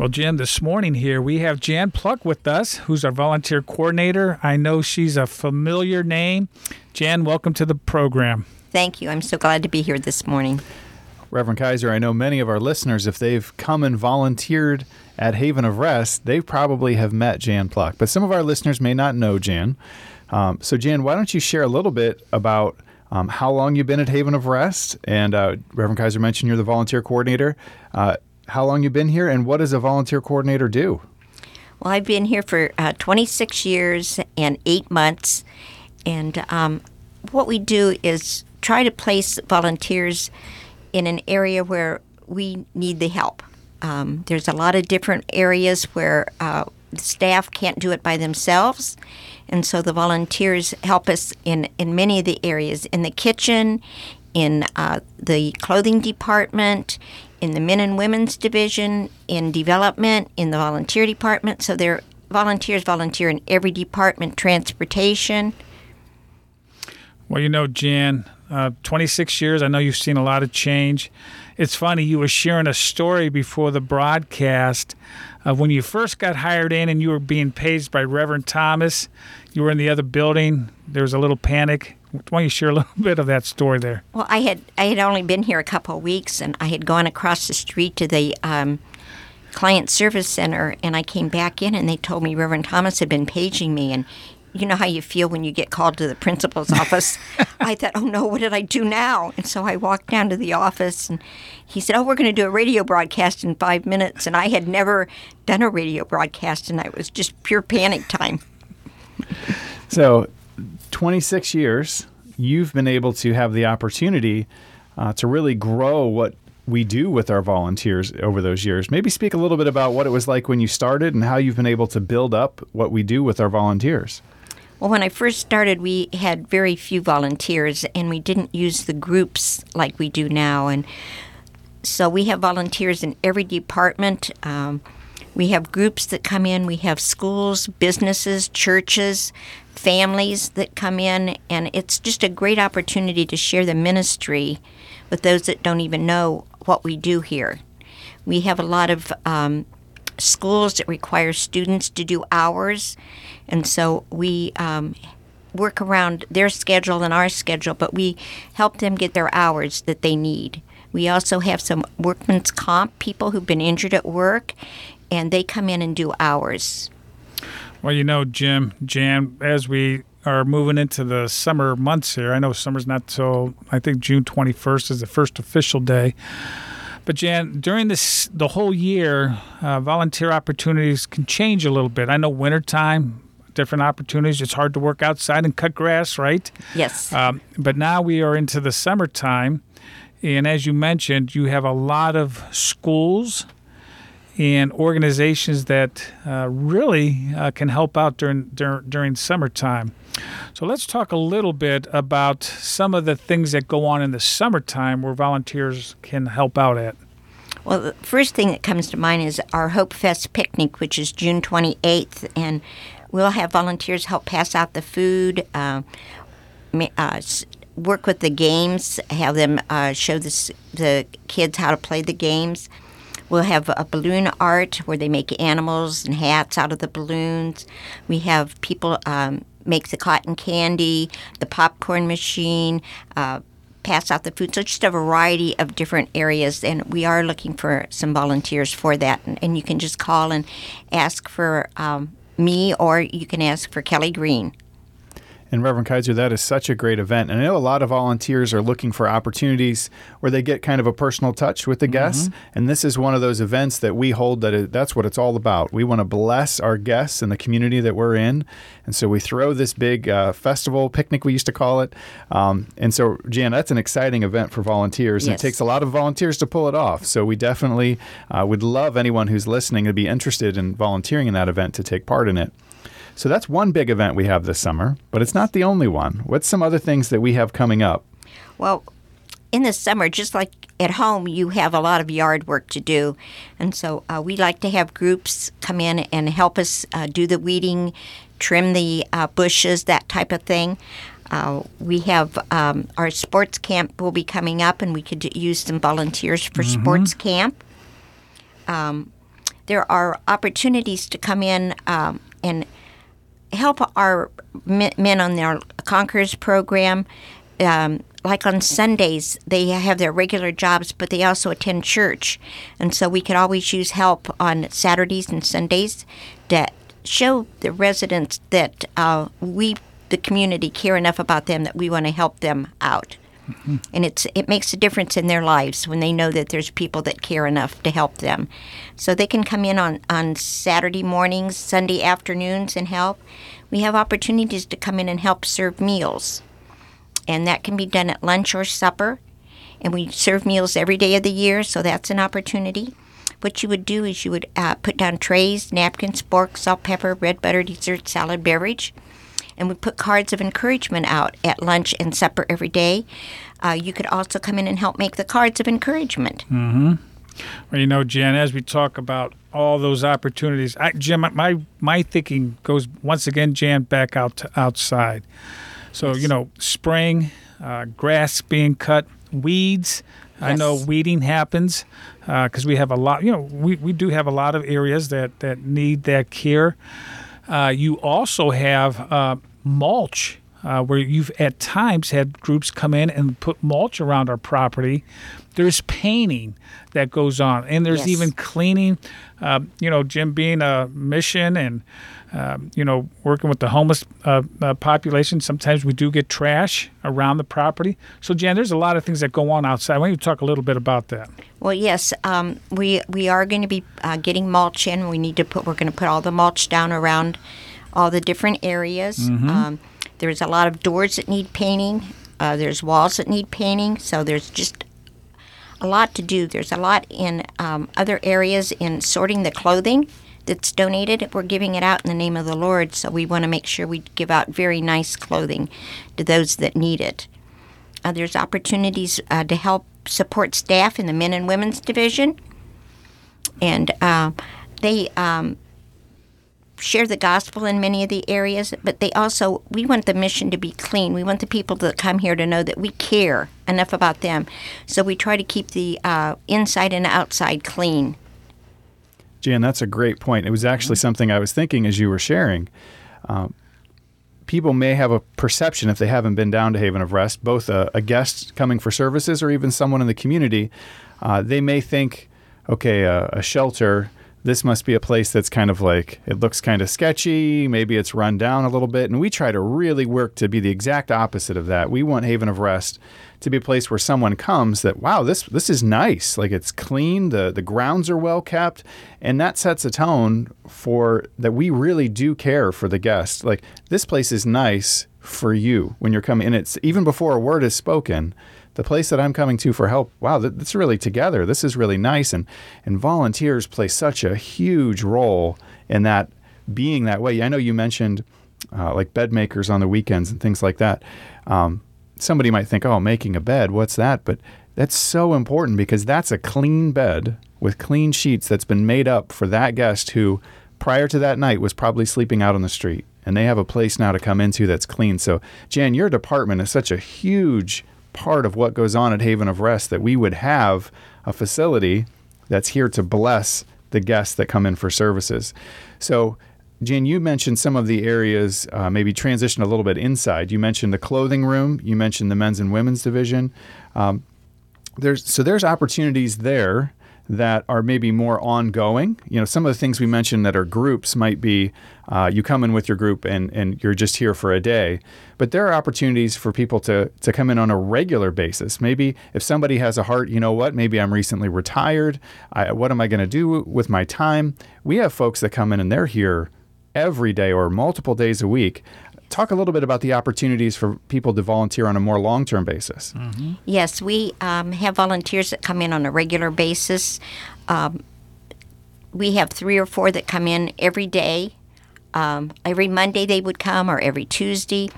Well, Jan, this morning here we have Jan Pluck with us, who's our volunteer coordinator. I know she's a familiar name. Jan, welcome to the program. Thank you. I'm so glad to be here this morning. Reverend Kaiser, I know many of our listeners, if they've come and volunteered at Haven of Rest, they probably have met Jan Pluck. But some of our listeners may not know Jan. Um, so, Jan, why don't you share a little bit about um, how long you've been at Haven of Rest? And uh, Reverend Kaiser mentioned you're the volunteer coordinator. Uh, how long you've been here, and what does a volunteer coordinator do? Well, I've been here for uh, 26 years and eight months, and um, what we do is try to place volunteers in an area where we need the help. Um, there's a lot of different areas where uh, staff can't do it by themselves, and so the volunteers help us in, in many of the areas in the kitchen, in uh, the clothing department, in the men and women's division, in development, in the volunteer department. So they're volunteers volunteer in every department, transportation. Well, you know, Jan, uh, 26 years. I know you've seen a lot of change. It's funny, you were sharing a story before the broadcast of when you first got hired in and you were being paged by Reverend Thomas. You were in the other building. There was a little panic. Why don't you share a little bit of that story there? Well, I had I had only been here a couple of weeks, and I had gone across the street to the um, client service center, and I came back in, and they told me Reverend Thomas had been paging me, and you know how you feel when you get called to the principal's office. I thought, oh no, what did I do now? And so I walked down to the office, and he said, oh, we're going to do a radio broadcast in five minutes. And I had never done a radio broadcast, and it was just pure panic time. So, 26 years, you've been able to have the opportunity uh, to really grow what we do with our volunteers over those years. Maybe speak a little bit about what it was like when you started and how you've been able to build up what we do with our volunteers. Well, when I first started, we had very few volunteers and we didn't use the groups like we do now. And so we have volunteers in every department. Um, we have groups that come in, we have schools, businesses, churches, families that come in, and it's just a great opportunity to share the ministry with those that don't even know what we do here. We have a lot of um, schools that require students to do hours, and so we um, work around their schedule and our schedule, but we help them get their hours that they need. We also have some workman's comp people who've been injured at work, and they come in and do hours. Well, you know, Jim, Jan, as we are moving into the summer months here, I know summer's not till I think June 21st is the first official day. But Jan, during this the whole year, uh, volunteer opportunities can change a little bit. I know wintertime, different opportunities. It's hard to work outside and cut grass, right? Yes. Um, but now we are into the summertime, and as you mentioned, you have a lot of schools and organizations that uh, really uh, can help out during, during during summertime. So let's talk a little bit about some of the things that go on in the summertime where volunteers can help out at. Well, the first thing that comes to mind is our Hope Fest picnic, which is June 28th, and we'll have volunteers help pass out the food, uh, uh, work with the games, have them uh, show the, the kids how to play the games. We'll have a balloon art where they make animals and hats out of the balloons. We have people um, make the cotton candy, the popcorn machine, uh, pass out the food. So just a variety of different areas, and we are looking for some volunteers for that. And, and you can just call and ask for um, me, or you can ask for Kelly Green. And Reverend Kaiser, that is such a great event. And I know a lot of volunteers are looking for opportunities where they get kind of a personal touch with the mm-hmm. guests. And this is one of those events that we hold that it, that's what it's all about. We want to bless our guests and the community that we're in. And so we throw this big uh, festival, picnic, we used to call it. Um, and so, Jan, that's an exciting event for volunteers. Yes. And it takes a lot of volunteers to pull it off. So we definitely uh, would love anyone who's listening to be interested in volunteering in that event to take part in it. So that's one big event we have this summer, but it's not the only one. What's some other things that we have coming up? Well, in the summer, just like at home, you have a lot of yard work to do. And so uh, we like to have groups come in and help us uh, do the weeding, trim the uh, bushes, that type of thing. Uh, we have um, our sports camp will be coming up, and we could use some volunteers for mm-hmm. sports camp. Um, there are opportunities to come in um, and help our men on their Conquerors program. Um, like on Sundays, they have their regular jobs, but they also attend church. And so we could always use help on Saturdays and Sundays to show the residents that uh, we, the community, care enough about them that we want to help them out. And it's it makes a difference in their lives when they know that there's people that care enough to help them. So they can come in on, on Saturday mornings, Sunday afternoons and help. We have opportunities to come in and help serve meals and that can be done at lunch or supper. And we serve meals every day of the year, so that's an opportunity. What you would do is you would uh, put down trays, napkins, forks, salt, pepper, red butter, dessert, salad, beverage, and we put cards of encouragement out at lunch and supper every day. Uh, you could also come in and help make the cards of encouragement. Well, you know, Jen, as we talk about all those opportunities, I, Jim, my my thinking goes once again, Jan, back out to outside. So you know, spring, uh, grass being cut, weeds. I know weeding happens because we have a lot. You know, we, we do have a lot of areas that that need that care. Uh, you also have uh, mulch, uh, where you've at times had groups come in and put mulch around our property. There's painting that goes on, and there's Yes. even cleaning. Uh, you know, Jim being a mission and um, you know working with the homeless uh, uh, population, sometimes we do get trash around the property. So, Jan, there's a lot of things that go on outside. Why don't you talk a little bit about that? Well, yes, um, we we are going to be uh, getting mulch in. We need to put. We're going to put all the mulch down around all the different areas. Um, there's a lot of doors that need painting. Uh, there's walls that need painting. So there's just a lot to do. There's a lot in um, other areas in sorting the clothing that's donated. We're giving it out in the name of the Lord. So we want to make sure we give out very nice clothing to those that need it. Uh, there's opportunities uh, to help support staff in the men and women's division, and uh, they um, share the gospel in many of the areas. But they also, we want the mission to be clean. We want the people that come here to know that we care enough about them. So we try to keep the uh, inside and outside clean. Jan, that's a great point. It was actually something I was thinking as you were sharing. Um, people may have a perception if they haven't been down to Haven of Rest, both a, a guest coming for services or even someone in the community, uh, they may think, okay, uh, a shelter. This must be a place that's kind of like it looks kind of sketchy. Maybe it's run down a little bit, and we try to really work to be the exact opposite of that. We want Haven of Rest to be a place where someone comes that wow this this is nice like it's clean the the grounds are well kept and that sets a tone for that we really do care for the guest like this place is nice for you when you're coming and it's even before a word is spoken the place that I'm coming to for help wow that's really together this is really nice and and volunteers play such a huge role in that being that way I know you mentioned uh, like bed makers on the weekends and things like that um, somebody might think, oh, making a bed, what's that? But that's so important because that's a clean bed with clean sheets that's been made up for that guest who, prior to that night, was probably sleeping out on the street. And they have a place now to come into that's clean. So, Jan, your department is such a huge part of what goes on at Haven of Rest that we would have a facility that's here to bless the guests that come in for services. So, Jan, you mentioned some of the areas, uh, maybe transition a little bit inside. You mentioned the clothing room. You mentioned the men's and women's division. Um, there's so there's opportunities there that are maybe more ongoing. You know, some of the things we mentioned that are groups might be uh, you come in with your group and and you're just here for a day, but there are opportunities for people to to come in on a regular basis. Maybe if somebody has a heart, you know what? Maybe I'm recently retired. I, what am I going to do with my time? We have folks that come in and they're here every day or multiple days a week. Talk a little bit about the opportunities for people to volunteer on a more long term basis. Yes, we um, have volunteers that come in on a regular basis. Um, we have three or four that come in every day. Um, every Monday they would come, or every Tuesday.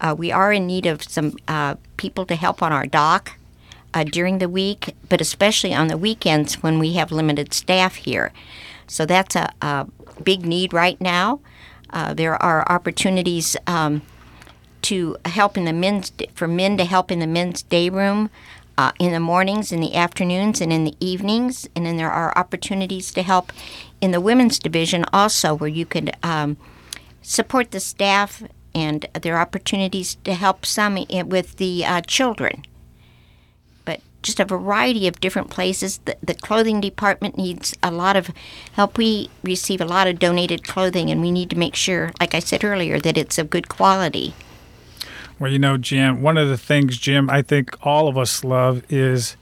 Uh, we are in need of some uh, people to help on our dock uh, during the week, but especially on the weekends when we have limited staff here. So that's a, a big need right now. Uh, there are opportunities um, to help in the men's for men to help in the men's day room. uh, in the mornings, in the afternoons, and in the evenings. And then there are opportunities to help in the women's division also, where you could um, support the staff, and there are opportunities to help some with the uh, children. Just a variety of different places. The, the clothing department needs a lot of help. We receive a lot of donated clothing, and we need to make sure, like I said earlier, that it's of good quality. Well, you know, Jim, one of the things, Jim, I think all of us love is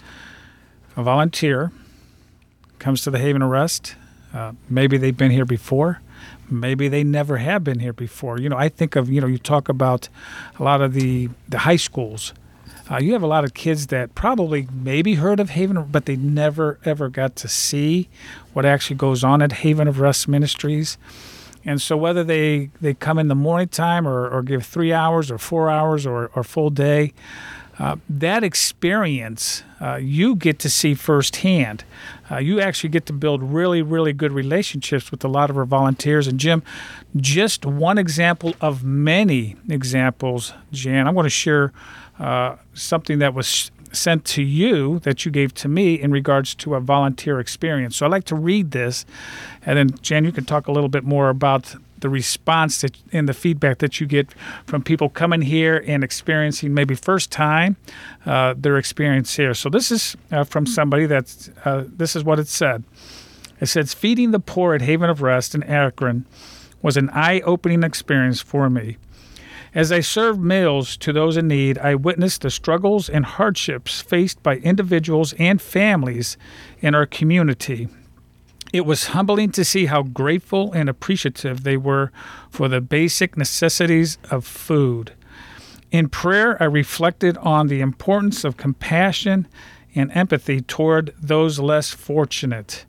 a volunteer comes to the Haven of Rest. Uh, maybe they've been here before. Maybe they never have been here before. You know, I think of, you know, you talk about a lot of the, the high schools. Uh, you have a lot of kids that probably maybe heard of Haven, but they never ever got to see what actually goes on at Haven of Rest Ministries. And so whether they, they come in the morning time or, or give three hours or four hours or, or full day, uh, that experience uh, you get to see firsthand. Uh, you actually get to build really, really good relationships with a lot of our volunteers. And Jim, just one example of many examples, Jan, I want to share uh, something that was sent to you that you gave to me in regards to a volunteer experience. So I'd like to read this, and then Jan, you can talk a little bit more about the response that and the feedback that you get from people coming here and experiencing maybe first time uh, their experience here. So this is uh, from somebody that's uh, this is what it said. It says feeding the poor at Haven of Rest in Akron was an eye-opening experience for me. As I served meals to those in need, I witnessed the struggles and hardships faced by individuals and families in our community. It was humbling to see how grateful and appreciative they were for the basic necessities of food. In prayer, I reflected on the importance of compassion and empathy toward those less fortunate.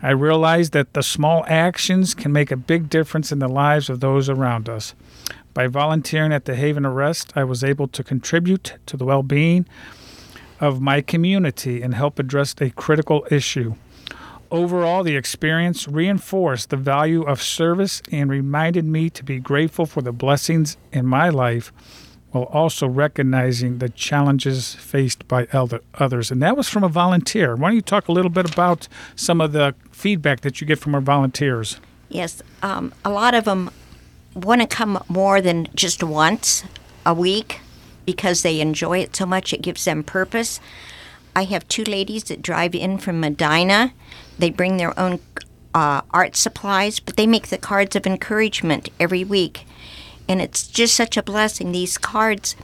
I realized that the small actions can make a big difference in the lives of those around us. By volunteering at the Haven of Rest, I was able to contribute to the well being of my community and help address a critical issue. Overall, the experience reinforced the value of service and reminded me to be grateful for the blessings in my life while also recognizing the challenges faced by elder, others. And that was from a volunteer. Why don't you talk a little bit about some of the feedback that you get from our volunteers? Yes, um, a lot of them want to come more than just once a week because they enjoy it so much. It gives them purpose. I have two ladies that drive in from Medina. They bring their own uh, art supplies, but they make the cards of encouragement every week. And it's just such a blessing. These cards,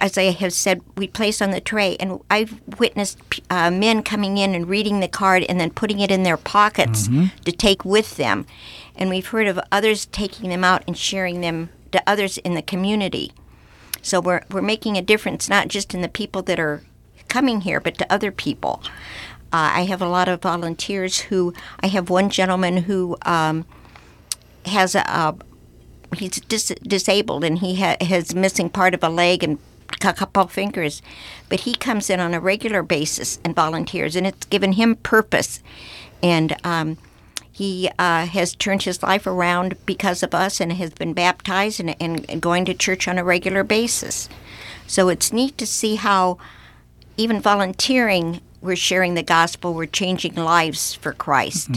as I have said, we place on the tray, and I've witnessed uh, men coming in and reading the card and then putting it in their pockets to take with them. And we've heard of others taking them out and sharing them to others in the community. So we're, we're making a difference not just in the people that are coming here, but to other people. Uh, I have a lot of volunteers who, I have one gentleman who um, has a he's dis- disabled and he ha- has missing part of a leg and a couple of fingers, but he comes in on a regular basis and volunteers, and it's given him purpose. And um, he uh, has turned his life around because of us and has been baptized and, and going to church on a regular basis. So it's neat to see how even volunteering, we're sharing the gospel, we're changing lives for Christ.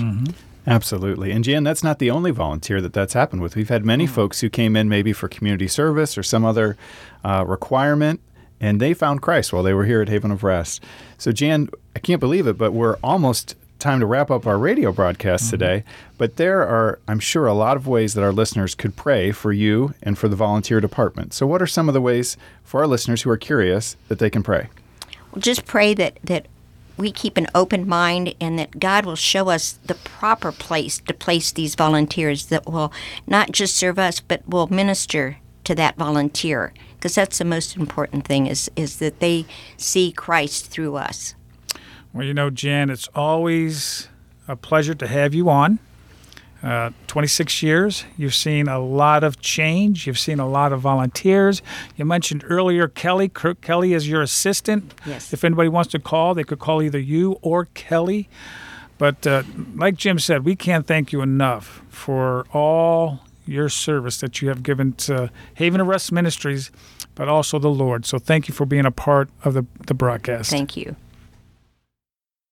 Absolutely. And Jan, that's not the only volunteer that that's happened with. We've had many folks who came in maybe for community service or some other uh, requirement, and they found Christ while they were here at Haven of Rest. So, Jan, I can't believe it, but we're almost time to wrap up our radio broadcast today. But there are, I'm sure, a lot of ways that our listeners could pray for you and for the volunteer department. So, what are some of the ways for our listeners who are curious that they can pray? Well, just pray that, that we keep an open mind and that God will show us the proper place to place these volunteers that will not just serve us but will minister to that volunteer because that's the most important thing is is that they see Christ through us. Well, you know, Jan, it's always a pleasure to have you on. Uh, 26 years, you've seen a lot of change. You've seen a lot of volunteers. You mentioned earlier Kelly. Kirk Kelly is your assistant. Yes. If anybody wants to call, they could call either you or Kelly. But uh, like Jim said, we can't thank you enough for all your service that you have given to Haven of Rest Ministries but also the Lord. So thank you for being a part of the, the broadcast. Thank you.